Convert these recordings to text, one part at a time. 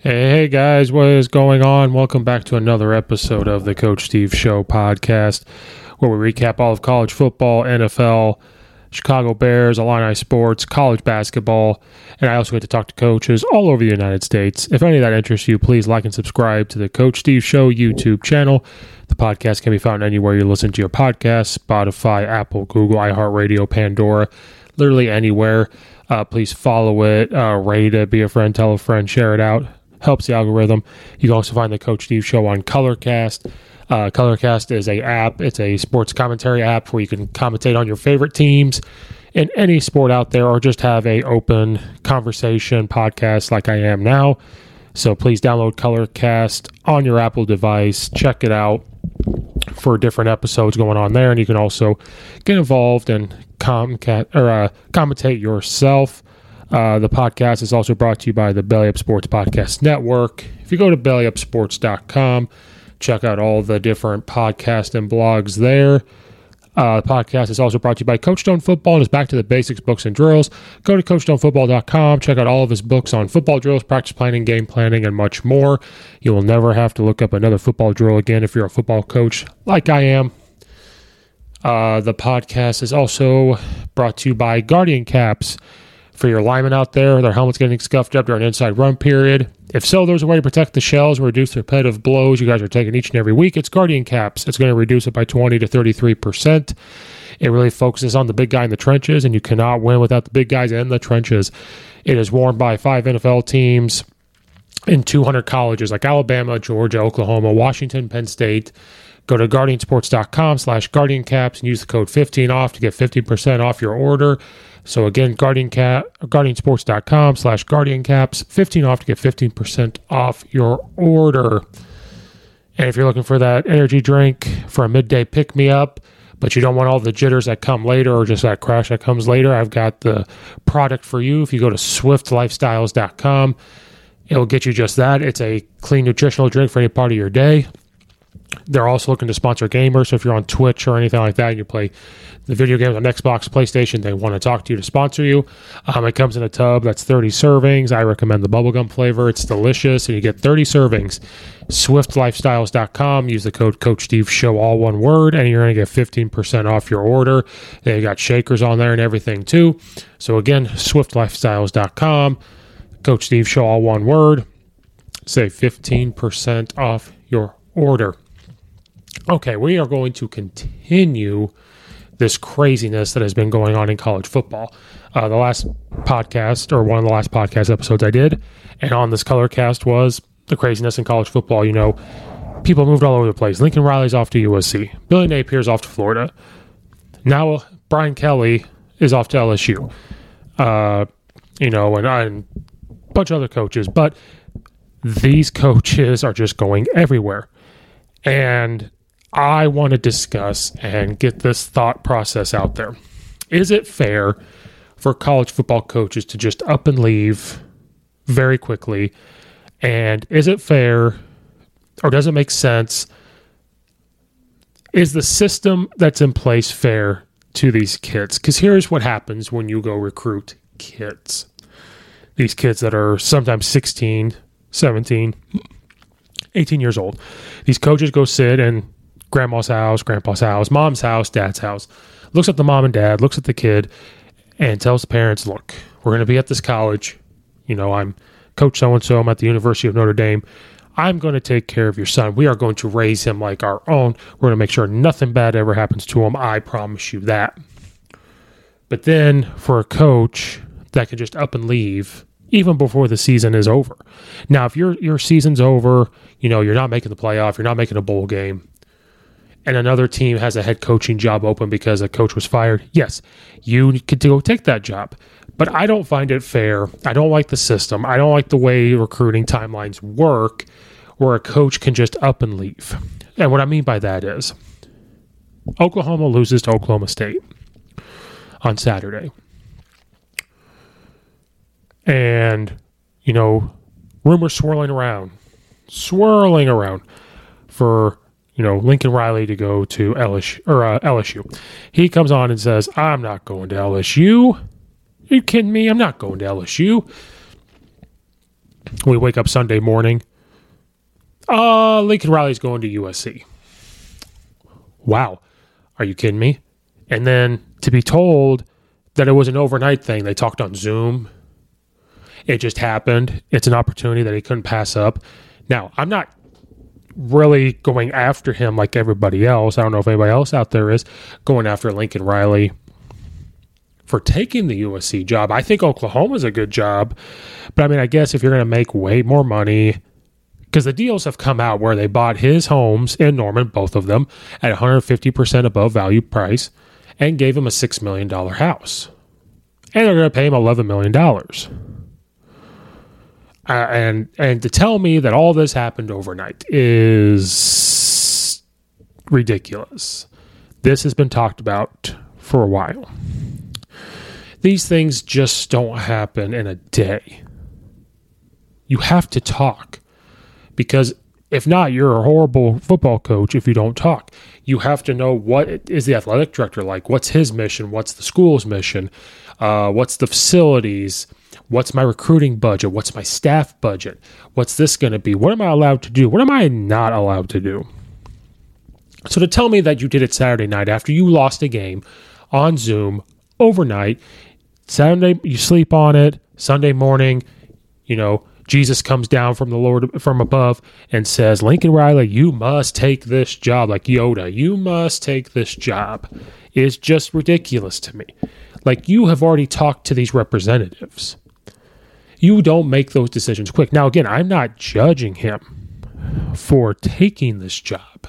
Hey hey guys, what is going on? Welcome back to another episode of the Coach Steve Show podcast, where we recap all of college football, NFL, Chicago Bears, Illini sports, college basketball, and I also get to talk to coaches all over the United States. If any of that interests you, please like and subscribe to the Coach Steve Show YouTube channel. The podcast can be found anywhere you listen to your podcast Spotify, Apple, Google, iHeartRadio, Pandora, literally anywhere. Uh, please follow it, uh, rate it, be a friend, tell a friend, share it out helps the algorithm. You can also find the Coach Steve Show on Colorcast. Uh, Colorcast is a app. It's a sports commentary app where you can commentate on your favorite teams in any sport out there, or just have a open conversation podcast like I am now. So please download Colorcast on your Apple device. Check it out for different episodes going on there, and you can also get involved and comcat or uh, commentate yourself. Uh, the podcast is also brought to you by the Belly Up Sports Podcast Network. If you go to bellyupsports.com, check out all the different podcasts and blogs there. Uh, the podcast is also brought to you by Coach Stone Football and is back to the basics, books, and drills. Go to CoachStoneFootball.com. Check out all of his books on football drills, practice planning, game planning, and much more. You will never have to look up another football drill again if you're a football coach like I am. Uh, the podcast is also brought to you by Guardian Caps for your linemen out there, their helmets getting scuffed up during inside run period. If so, there's a way to protect the shells and reduce the repetitive blows you guys are taking each and every week. It's Guardian Caps. It's going to reduce it by 20 to 33%. It really focuses on the big guy in the trenches, and you cannot win without the big guys in the trenches. It is worn by five NFL teams in 200 colleges like Alabama, Georgia, Oklahoma, Washington, Penn State. Go to guardiansports.com slash guardian caps and use the code 15 off to get 15% off your order. So again, Guardian Cap, GuardianSports.com slash Guardian Caps, 15 off to get 15% off your order. And if you're looking for that energy drink for a midday pick me up, but you don't want all the jitters that come later or just that crash that comes later, I've got the product for you. If you go to swiftlifestyles.com, it'll get you just that. It's a clean nutritional drink for any part of your day. They're also looking to sponsor gamers. So if you're on Twitch or anything like that, you play the video games on Xbox, PlayStation, they want to talk to you to sponsor you. Um, it comes in a tub that's 30 servings. I recommend the bubblegum flavor. It's delicious, and you get 30 servings. SwiftLifestyles.com. Use the code Coach Steve Show, all one word, and you're going to get 15% off your order. They got shakers on there and everything too. So again, SwiftLifestyles.com. Coach Steve Show, all one word. Save 15% off your order. Okay, we are going to continue this craziness that has been going on in college football. Uh, the last podcast, or one of the last podcast episodes I did, and on this Colorcast was the craziness in college football. You know, people moved all over the place. Lincoln Riley's off to USC. Billy Napier's off to Florida. Now Brian Kelly is off to LSU. Uh, you know, and, and a bunch of other coaches. But these coaches are just going everywhere. And I want to discuss and get this thought process out there. Is it fair for college football coaches to just up and leave very quickly? And is it fair or does it make sense? Is the system that's in place fair to these kids? Because here's what happens when you go recruit kids. These kids that are sometimes 16, 17, 18 years old. These coaches go sit in grandma's house, grandpa's house, mom's house, dad's house, looks at the mom and dad, looks at the kid, and tells the parents, look, we're going to be at this college. You know, I'm coach so and so, I'm at the University of Notre Dame. I'm going to take care of your son. We are going to raise him like our own. We're going to make sure nothing bad ever happens to him. I promise you that. But then for a coach that can just up and leave even before the season is over. Now, if your your season's over, you know, you're not making the playoff, you're not making a bowl game, and another team has a head coaching job open because a coach was fired, yes, you could go take that job. But I don't find it fair. I don't like the system. I don't like the way recruiting timelines work where a coach can just up and leave. And what I mean by that is Oklahoma loses to Oklahoma State on Saturday and you know rumors swirling around swirling around for you know Lincoln Riley to go to LSU or uh, LSU. He comes on and says, "I'm not going to LSU. Are you kidding me? I'm not going to LSU." We wake up Sunday morning. Uh, Lincoln Riley's going to USC. Wow. Are you kidding me? And then to be told that it was an overnight thing, they talked on Zoom it just happened. It's an opportunity that he couldn't pass up. Now, I'm not really going after him like everybody else. I don't know if anybody else out there is going after Lincoln Riley for taking the USC job. I think Oklahoma's a good job. But I mean, I guess if you're going to make way more money, because the deals have come out where they bought his homes in Norman, both of them, at 150% above value price and gave him a $6 million house. And they're going to pay him $11 million. Uh, and and to tell me that all this happened overnight is ridiculous. This has been talked about for a while. These things just don't happen in a day. You have to talk because if not, you're a horrible football coach if you don't talk. You have to know what is the athletic director like? What's his mission? What's the school's mission? Uh, what's the facilities? What's my recruiting budget? What's my staff budget? What's this going to be? What am I allowed to do? What am I not allowed to do? So to tell me that you did it Saturday night after you lost a game on Zoom overnight, Saturday you sleep on it, Sunday morning, you know, Jesus comes down from the Lord from above and says, Lincoln Riley, you must take this job, like Yoda, you must take this job, is just ridiculous to me. Like you have already talked to these representatives you don't make those decisions quick. Now, again, I'm not judging him for taking this job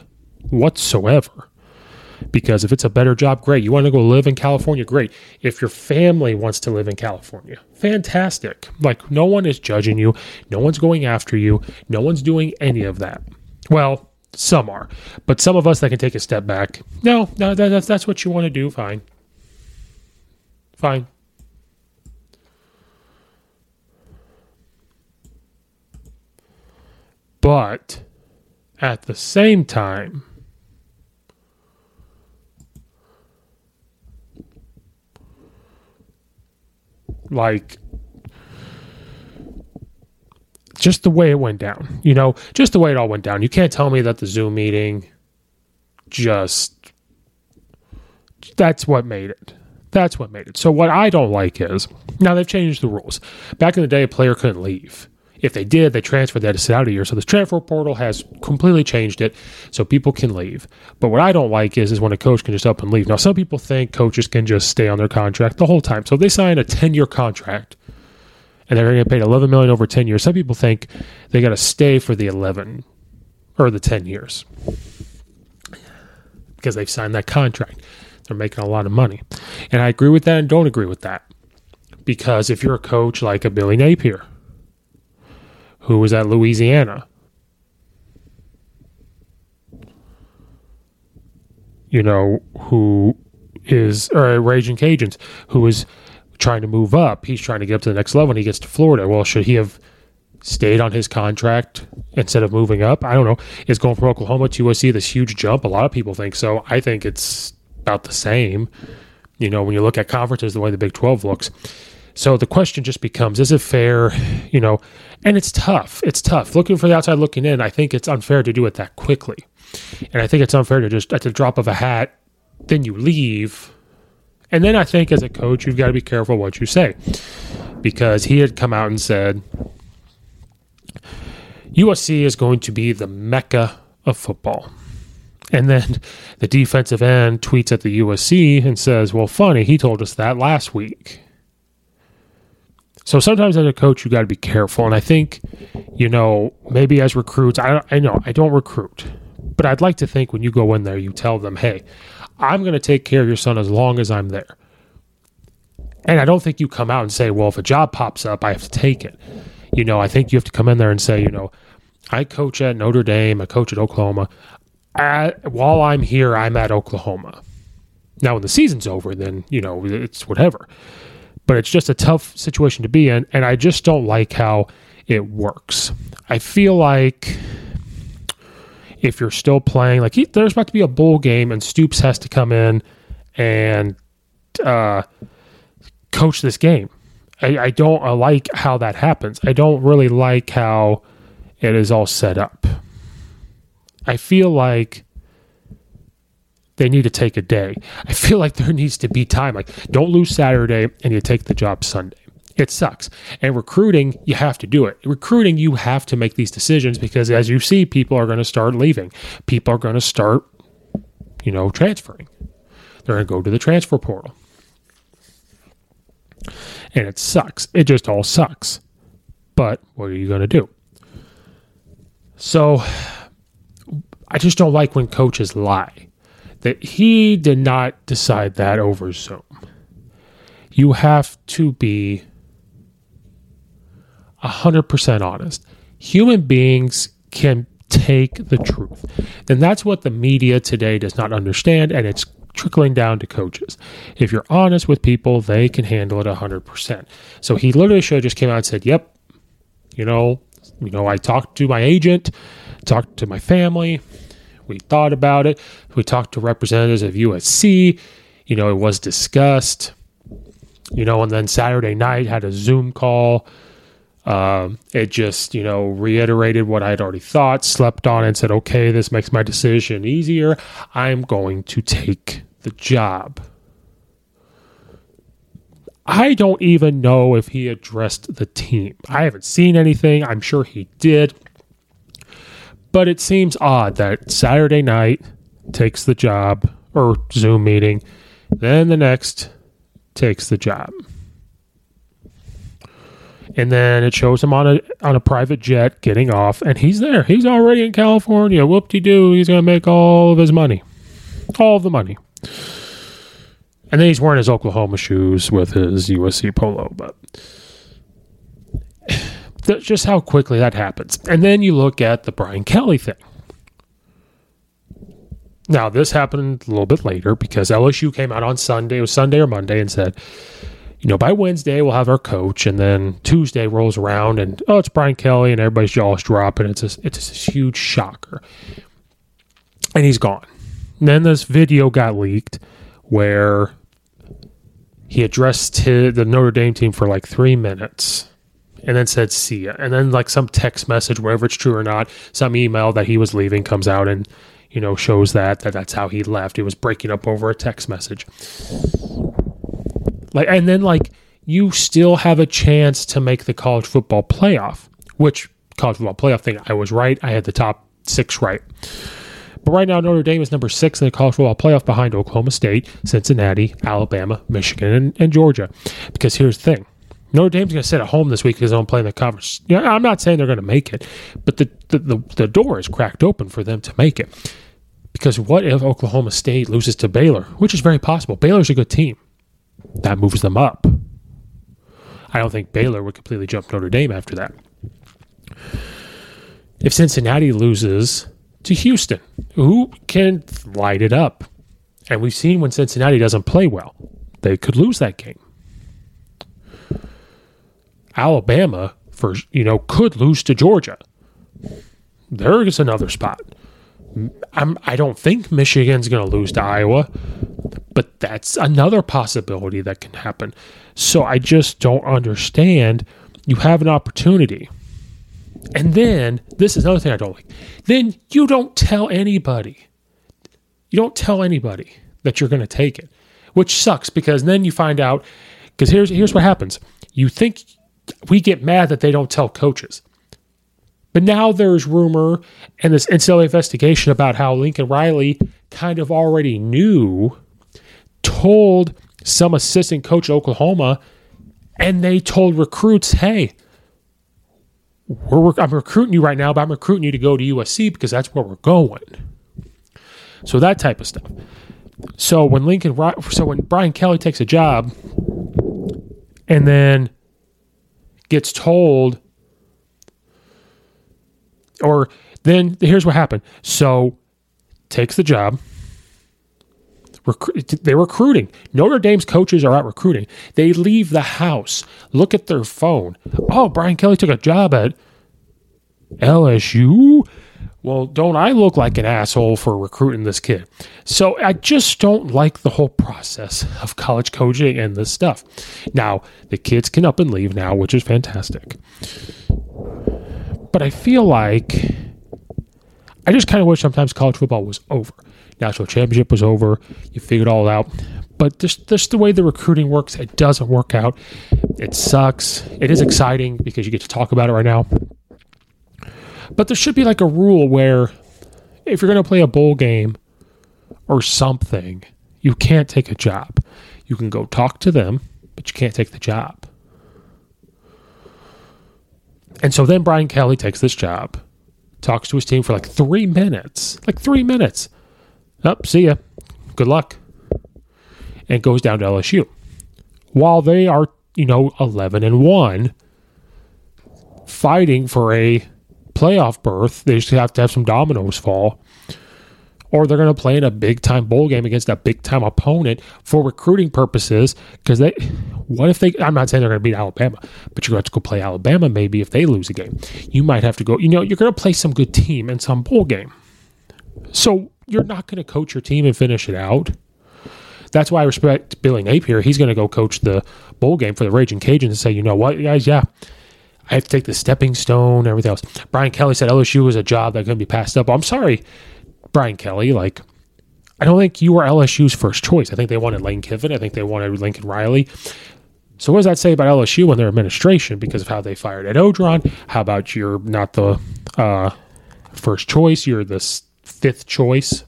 whatsoever. Because if it's a better job, great. You want to go live in California, great. If your family wants to live in California, fantastic. Like, no one is judging you, no one's going after you, no one's doing any of that. Well, some are, but some of us that can take a step back. No, no, that, that's that's what you want to do. Fine, fine. But at the same time, like just the way it went down, you know, just the way it all went down. You can't tell me that the Zoom meeting just that's what made it. That's what made it. So what I don't like is now they've changed the rules. Back in the day, a player couldn't leave If they did, they transferred that to sit out a year. So this transfer portal has completely changed it so people can leave. But what I don't like is, is when a coach can just up and leave. Now, some people think coaches can just stay on their contract the whole time. So they sign a 10 year contract and they're going to paid 11 million over 10 years, some people think they got to stay for the 11 or the 10 years because they've signed that contract. They're making a lot of money. And I agree with that and don't agree with that. Because if you're a coach like a Billy Napier, who was at Louisiana. You know, who is, or Raging Cajuns, who is trying to move up. He's trying to get up to the next level and he gets to Florida. Well, should he have stayed on his contract instead of moving up? I don't know. Is going from Oklahoma to USC this huge jump? A lot of people think so. I think it's about the same. You know, when you look at conferences, the way the Big 12 looks. So the question just becomes is it fair, you know, and it's tough. It's tough. Looking for the outside looking in, I think it's unfair to do it that quickly. And I think it's unfair to just at the drop of a hat, then you leave. And then I think as a coach, you've got to be careful what you say. Because he had come out and said USC is going to be the mecca of football. And then the defensive end tweets at the USC and says, Well, funny, he told us that last week. So sometimes as a coach, you got to be careful. And I think, you know, maybe as recruits, I, I know I don't recruit, but I'd like to think when you go in there, you tell them, hey, I'm going to take care of your son as long as I'm there. And I don't think you come out and say, well, if a job pops up, I have to take it. You know, I think you have to come in there and say, you know, I coach at Notre Dame, I coach at Oklahoma. While I'm here, I'm at Oklahoma. Now, when the season's over, then, you know, it's whatever but it's just a tough situation to be in. And I just don't like how it works. I feel like if you're still playing, like he, there's about to be a bowl game and Stoops has to come in and uh, coach this game. I, I don't like how that happens. I don't really like how it is all set up. I feel like they need to take a day. I feel like there needs to be time. Like, don't lose Saturday and you take the job Sunday. It sucks. And recruiting, you have to do it. Recruiting, you have to make these decisions because as you see, people are going to start leaving. People are going to start, you know, transferring. They're going to go to the transfer portal. And it sucks. It just all sucks. But what are you going to do? So I just don't like when coaches lie that he did not decide that over Zoom. You have to be 100% honest. Human beings can take the truth. And that's what the media today does not understand, and it's trickling down to coaches. If you're honest with people, they can handle it 100%. So he literally should have just came out and said, Yep, you know, you know, I talked to my agent, talked to my family, we thought about it. We talked to representatives of USC. You know, it was discussed. You know, and then Saturday night had a Zoom call. Um, it just, you know, reiterated what I had already thought, slept on, and said, okay, this makes my decision easier. I'm going to take the job. I don't even know if he addressed the team. I haven't seen anything. I'm sure he did. But it seems odd that Saturday night takes the job or Zoom meeting, then the next takes the job. And then it shows him on a on a private jet getting off, and he's there. He's already in California. Whoop de doo. He's gonna make all of his money. All of the money. And then he's wearing his Oklahoma shoes with his USC polo, but just how quickly that happens. And then you look at the Brian Kelly thing. Now, this happened a little bit later because LSU came out on Sunday, it was Sunday or Monday, and said, you know, by Wednesday we'll have our coach, and then Tuesday rolls around, and oh, it's Brian Kelly, and everybody's jaws drop, and it's a, it's a huge shocker, and he's gone. And then this video got leaked where he addressed the Notre Dame team for like three minutes, and then said see ya. And then like some text message, whether it's true or not, some email that he was leaving comes out and you know shows that that that's how he left. He was breaking up over a text message. Like and then like you still have a chance to make the college football playoff, which college football playoff thing, I was right. I had the top six right. But right now, Notre Dame is number six in the college football playoff behind Oklahoma State, Cincinnati, Alabama, Michigan, and, and Georgia. Because here's the thing Notre Dame's going to sit at home this week because they don't play in the conference. Yeah, I'm not saying they're going to make it, but the, the, the, the door is cracked open for them to make it. Because what if Oklahoma State loses to Baylor, which is very possible? Baylor's a good team. That moves them up. I don't think Baylor would completely jump Notre Dame after that. If Cincinnati loses to Houston, who can light it up? And we've seen when Cincinnati doesn't play well, they could lose that game. Alabama, for you know, could lose to Georgia. There is another spot. I'm, I don't think Michigan's going to lose to Iowa, but that's another possibility that can happen. So I just don't understand. You have an opportunity. And then, this is another thing I don't like. Then you don't tell anybody. You don't tell anybody that you're going to take it, which sucks because then you find out. Because here's here's what happens. You think we get mad that they don't tell coaches. But now there's rumor and this NCAA investigation about how Lincoln Riley kind of already knew, told some assistant coach at Oklahoma, and they told recruits, hey, we're, I'm recruiting you right now, but I'm recruiting you to go to USC because that's where we're going. So that type of stuff. So when Lincoln, so when Brian Kelly takes a job, and then gets told, or then here's what happened. So takes the job. they're recruiting. Notre Dame's coaches are out recruiting. They leave the house, look at their phone. Oh, Brian Kelly took a job at LSU. Well, don't I look like an asshole for recruiting this kid? So I just don't like the whole process of college coaching and this stuff. Now, the kids can up and leave now, which is fantastic. But I feel like I just kind of wish sometimes college football was over. National championship was over. You figured all out. But just, just the way the recruiting works, it doesn't work out. It sucks. It is exciting because you get to talk about it right now. But there should be like a rule where if you're going to play a bowl game or something, you can't take a job. You can go talk to them, but you can't take the job. And so then Brian Kelly takes this job, talks to his team for like three minutes, like three minutes. Up, oh, see ya. Good luck. And goes down to LSU. While they are, you know, 11 and 1, fighting for a playoff berth. They just have to have some dominoes fall. Or they're going to play in a big time bowl game against a big time opponent for recruiting purposes. Because they, what if they? I'm not saying they're going to beat Alabama, but you're going to have to go play Alabama maybe if they lose a game. You might have to go. You know, you're going to play some good team in some bowl game. So you're not going to coach your team and finish it out. That's why I respect Billy Napier. He's going to go coach the bowl game for the Raging Cajuns and say, you know what, guys, yeah, I have to take the stepping stone, and everything else. Brian Kelly said LSU was a job that couldn't be passed up. I'm sorry, Brian Kelly. Like, I don't think you were LSU's first choice. I think they wanted Lane Kiffin. I think they wanted Lincoln Riley. So what does that say about LSU and their administration because of how they fired Ed Orgeron? How about you're not the uh, first choice? You're the fifth choice.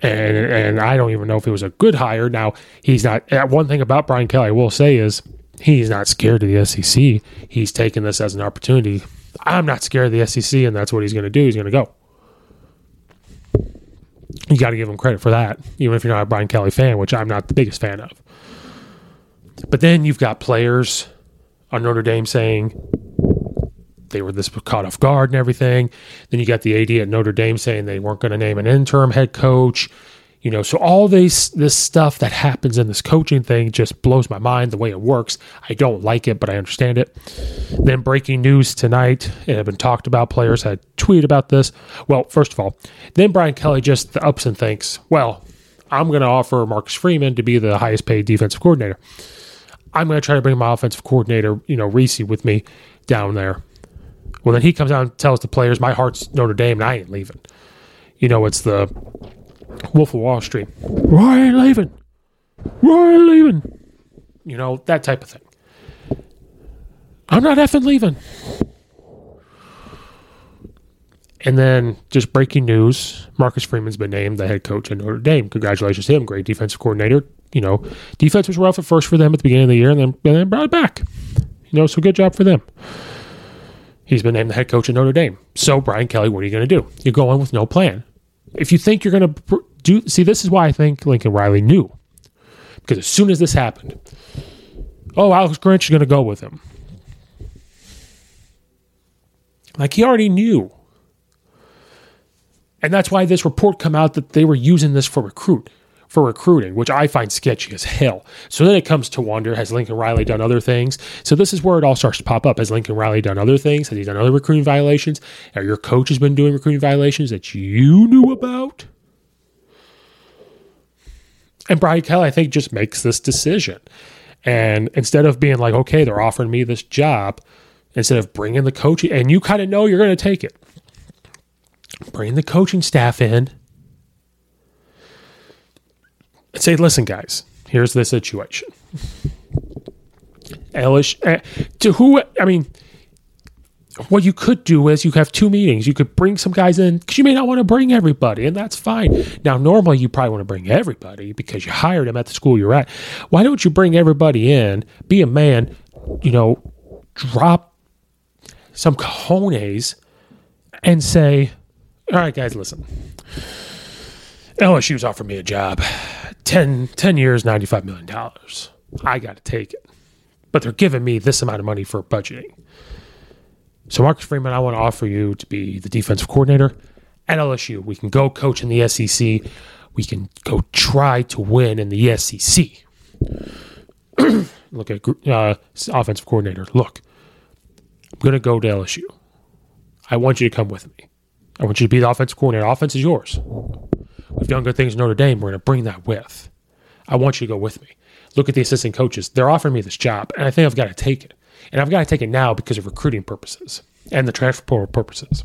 And, and I don't even know if it was a good hire. Now he's not. One thing about Brian Kelly, I will say is he's not scared of the SEC. He's taking this as an opportunity. I'm not scared of the SEC, and that's what he's going to do. He's going to go. You got to give him credit for that, even if you're not a Brian Kelly fan, which I'm not the biggest fan of. But then you've got players on Notre Dame saying they were this caught off guard and everything. Then you got the AD at Notre Dame saying they weren't going to name an interim head coach. You know, so all this this stuff that happens in this coaching thing just blows my mind the way it works. I don't like it, but I understand it. Then breaking news tonight, it had been talked about. Players had tweeted about this. Well, first of all, then Brian Kelly just the ups and thinks, well, I'm going to offer Marcus Freeman to be the highest paid defensive coordinator. I'm going to try to bring my offensive coordinator, you know, Rees, with me down there. Well, then he comes out and tells the players, my heart's Notre Dame and I ain't leaving. You know, it's the Wolf of Wall Street. You leaving? You leaving? You know, that type of thing. I'm not effing leaving. And then just breaking news Marcus Freeman's been named the head coach at Notre Dame. Congratulations to him. Great defensive coordinator. You know, defense was rough at first for them at the beginning of the year and then, and then brought it back. You know, so good job for them. He's been named the head coach at Notre Dame. So, Brian Kelly, what are you going to do? You go in with no plan. If you think you're going to do, see, this is why I think Lincoln Riley knew. Because as soon as this happened, oh, Alex Grinch is going to go with him. Like he already knew. And that's why this report come out that they were using this for recruit for recruiting, which I find sketchy as hell. So then it comes to wonder has Lincoln Riley done other things? So this is where it all starts to pop up. Has Lincoln Riley done other things? Has he done other recruiting violations? Are your coaches been doing recruiting violations that you knew about? And Brian Kelly, I think, just makes this decision. And instead of being like, okay, they're offering me this job, instead of bringing the coaching, and you kind of know you're going to take it, bring the coaching staff in and say, listen, guys, here's the situation. Elish, uh, to who, I mean, what you could do is you have two meetings. You could bring some guys in because you may not want to bring everybody, and that's fine. Now, normally you probably want to bring everybody because you hired them at the school you're at. Why don't you bring everybody in, be a man, you know, drop some cojones and say, all right, guys, listen. LSU's offered me a job. 10, 10 years, $95 million. I got to take it. But they're giving me this amount of money for budgeting. So, Marcus Freeman, I want to offer you to be the defensive coordinator at LSU. We can go coach in the SEC. We can go try to win in the SEC. Look at uh, offensive coordinator. Look, I'm going to go to LSU. I want you to come with me. I want you to be the offensive coordinator. Offense is yours. We've done good things in Notre Dame. We're going to bring that with. I want you to go with me. Look at the assistant coaches. They're offering me this job, and I think I've got to take it. And I've got to take it now because of recruiting purposes and the transfer portal purposes.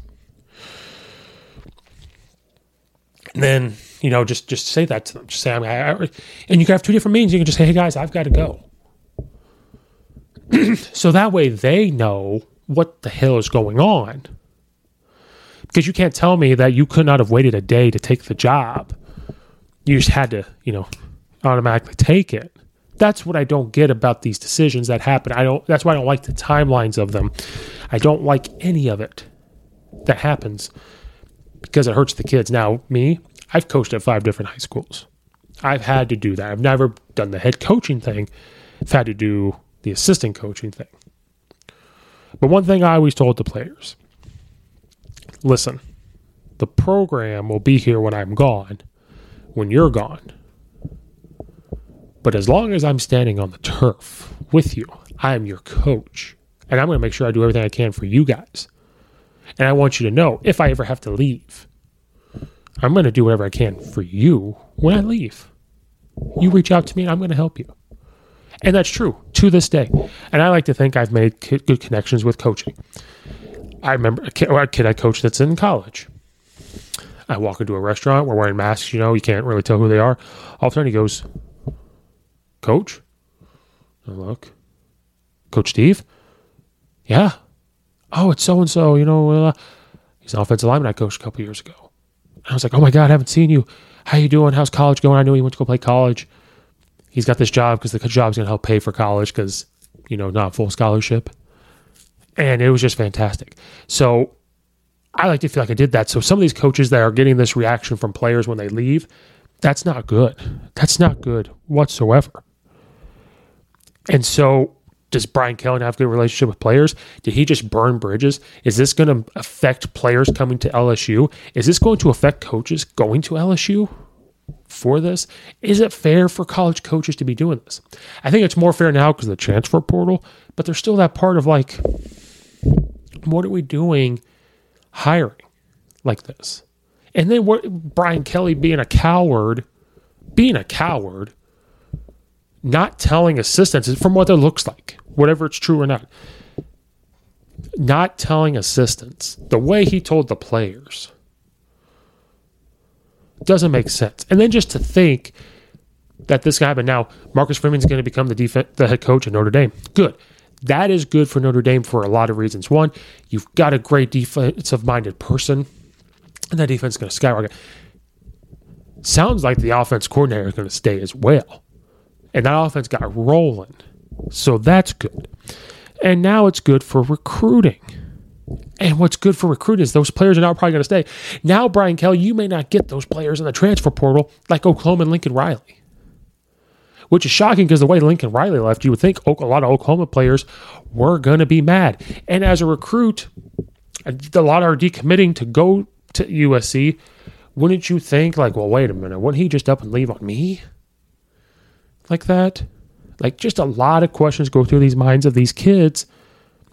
And then, you know, just just say that to them. Just say, I mean, I, I, and you can have two different meetings. You can just say, hey, guys, I've got to go. so that way they know what the hell is going on because you can't tell me that you could not have waited a day to take the job. You just had to, you know, automatically take it. That's what I don't get about these decisions that happen. I don't that's why I don't like the timelines of them. I don't like any of it that happens because it hurts the kids. Now, me, I've coached at five different high schools. I've had to do that. I've never done the head coaching thing. I've had to do the assistant coaching thing. But one thing I always told the players listen, the program will be here when I'm gone, when you're gone. But as long as I'm standing on the turf with you, I am your coach. And I'm going to make sure I do everything I can for you guys. And I want you to know if I ever have to leave, I'm going to do whatever I can for you when I leave. You reach out to me and I'm going to help you. And that's true to this day. And I like to think I've made good connections with coaching. I remember a kid, a kid I coached that's in college. I walk into a restaurant, we're wearing masks, you know, you can't really tell who they are. All of a sudden he goes, Coach? I look. Coach Steve? Yeah. Oh, it's so and so, you know, uh, he's an offensive lineman I coached a couple years ago. I was like, oh my God, I haven't seen you. How you doing? How's college going? I knew he went to go play college. He's got this job because the job's going to help pay for college because, you know, not full scholarship and it was just fantastic. So I like to feel like I did that. So some of these coaches that are getting this reaction from players when they leave, that's not good. That's not good whatsoever. And so does Brian Kelly have a good relationship with players? Did he just burn bridges? Is this going to affect players coming to LSU? Is this going to affect coaches going to LSU for this? Is it fair for college coaches to be doing this? I think it's more fair now because of the transfer portal, but there's still that part of like, what are we doing hiring like this? And then what Brian Kelly being a coward, being a coward, not telling assistants from what it looks like, whatever it's true or not. Not telling assistants the way he told the players doesn't make sense. And then just to think that this guy, but now Marcus Freeman's going to become the the head coach at Notre Dame. Good That is good for Notre Dame for a lot of reasons. One, you've got a great defensive minded person, and that defense is going to skyrocket. Sounds like the offense coordinator is going to stay as well. And that offense got rolling. So that's good. And now it's good for recruiting. And what's good for recruiting is those players are now probably going to stay. Now, Brian Kelly, you may not get those players in the transfer portal like Oklahoma and Lincoln Riley, which is shocking because the way Lincoln Riley left, you would think a lot of Oklahoma players were going to be mad. And as a recruit, a lot are decommitting to go to USC. Wouldn't you think, like, well, wait a minute, wouldn't he just up and leave on me? Like that? Like, just a lot of questions go through these minds of these kids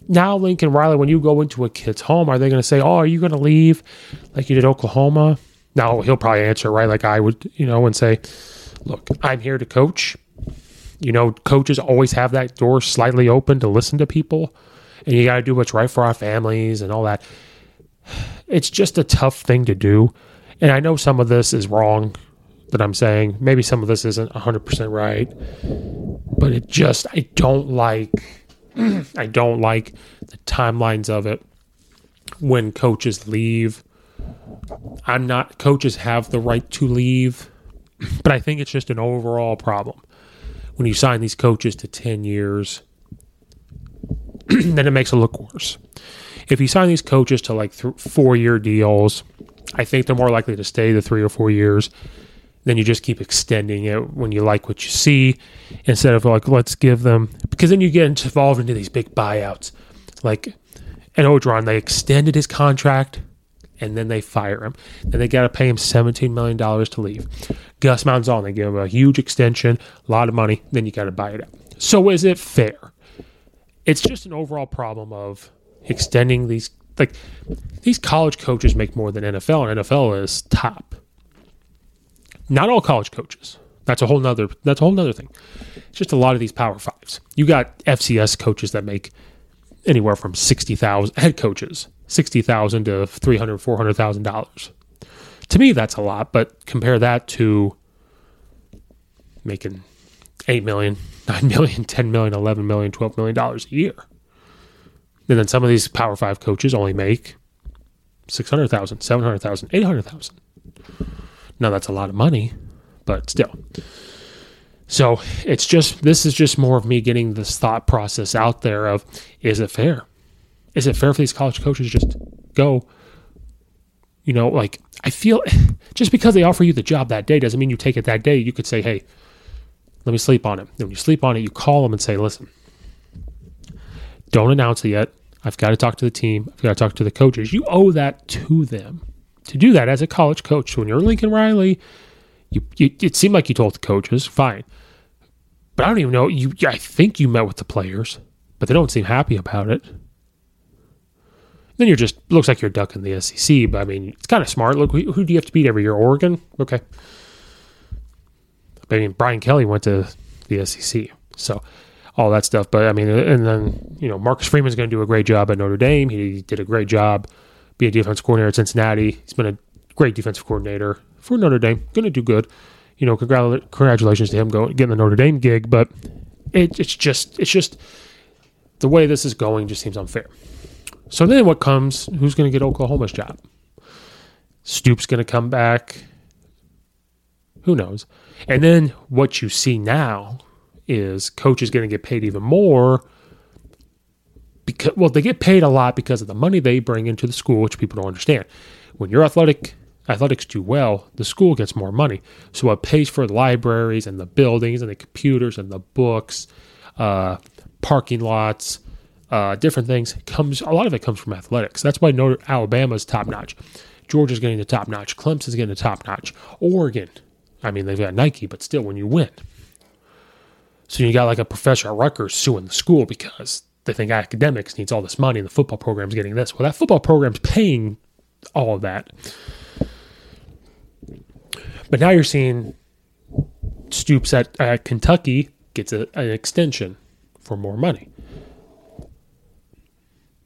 now Lincoln Riley, when you go into a kid's home, are they going to say, "Oh, are you going to leave like you did Oklahoma?" Now he'll probably answer right like I would, you know, and say, "Look, I'm here to coach." You know, coaches always have that door slightly open to listen to people, and you got to do what's right for our families and all that. It's just a tough thing to do, and I know some of this is wrong that I'm saying. Maybe some of this isn't 100% right, but it just I don't like I don't like the timelines of it when coaches leave. I'm not, coaches have the right to leave, but I think it's just an overall problem. When you sign these coaches to 10 years, then it makes it look worse. If you sign these coaches to like th- four year deals, I think they're more likely to stay the three or four years. Then you just keep extending it when you like what you see instead of like let's give them because then you get involved into these big buyouts. Like and Orgeron they extended his contract and then they fire him then they got to pay him 17 million dollars to leave Gus Malzahn they give him a huge extension a lot of money then you got to buy it out so is it fair it's just an overall problem of extending these like these college coaches make more than NFL and NFL is top not all college coaches. That's a whole nother that's a whole nother thing. It's just a lot of these power fives. You got FCS coaches that make anywhere from sixty thousand head coaches, sixty thousand to three hundred, four hundred thousand dollars. To me that's a lot, but compare that to making 8 million, 9 million, 10 million, 11 million, 12 million dollars a year. And then some of these Power 5 coaches only make 600,000, 700,000, 800,000. Now that's a lot of money, but still. So it's just this is just more of me getting this thought process out there of is it fair? Is it fair for these college coaches just go? You know, like I feel just because they offer you the job that day doesn't mean you take it that day. You could say, hey, let me sleep on it. Then when you sleep on it, you call them and say, listen, don't announce it yet. I've got to talk to the team. I've got to talk to the coaches. You owe that to them to do that as a college coach. So when you're Lincoln Riley, you, you, it seemed like you told the coaches, fine. But I don't even know. You, I think you met with the players, but they don't seem happy about it. Then you're just looks like you're ducking the SEC. But I mean, it's kind of smart. Look, who, who do you have to beat every year? Oregon. Okay. I mean, Brian Kelly went to the SEC, so all that stuff. But I mean, uh, and then you know, Marcus Freeman's going to do a great job at Notre Dame. He did a great job be a defensive coordinator at Cincinnati. He's been a great defensive coordinator for Notre Dame. Going to do good. You know, congratulations to him going getting the Notre Dame gig. But it, it's just it's just the way this is going just seems unfair. So then what comes? Who's going to get Oklahoma's job? Stoops going to come back. Who knows? And then what you see now is coach is going to get paid even more because well they get paid a lot because of the money they bring into the school which people don't understand when your athletic athletics do well the school gets more money so it pays for the libraries and the buildings and the computers and the books uh, parking lots uh, different things comes a lot of it comes from athletics that's why Notre, alabama's top notch georgia's getting the top notch clemson's getting the top notch oregon i mean they've got nike but still when you win so you got like a professor at Rutgers suing the school because they think academics needs all this money and the football program's getting this. Well, that football program's paying all of that. But now you're seeing Stoops at, at Kentucky gets a, an extension for more money.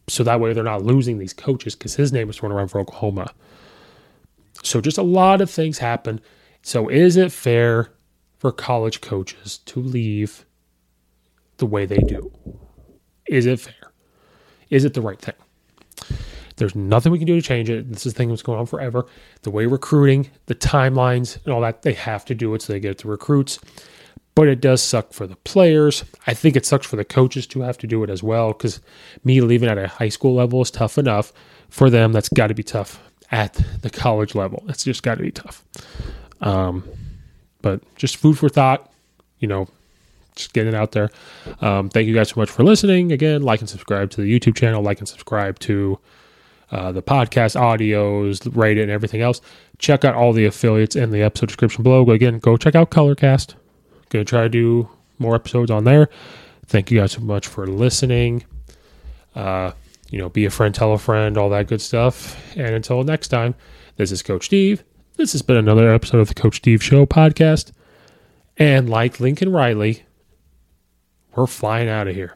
So that way they're not losing these coaches because his name is thrown around for Oklahoma. So just a lot of things happen. So is it fair for college coaches to leave the way they do? Is it fair? Is it the right thing? There's nothing we can do to change it. This is a thing that's going on forever. The way recruiting, the timelines, and all that, they have to do it so they get it to recruits. But it does suck for the players. I think it sucks for the coaches to have to do it as well because me leaving at a high school level is tough enough. For them, that's got to be tough at the college level. It's just got to be tough. Um, but just food for thought, you know, just getting it out there. Um, thank you guys so much for listening. Again, like and subscribe to the YouTube channel, like and subscribe to uh, the podcast audios, rate it, and everything else. Check out all the affiliates in the episode description below. Again, go check out Colorcast. Gonna try to do more episodes on there. Thank you guys so much for listening. Uh, you know, be a friend, tell a friend, all that good stuff. And until next time, this is Coach Steve. This has been another episode of the Coach Steve Show podcast. And like Lincoln Riley, we're flying out of here.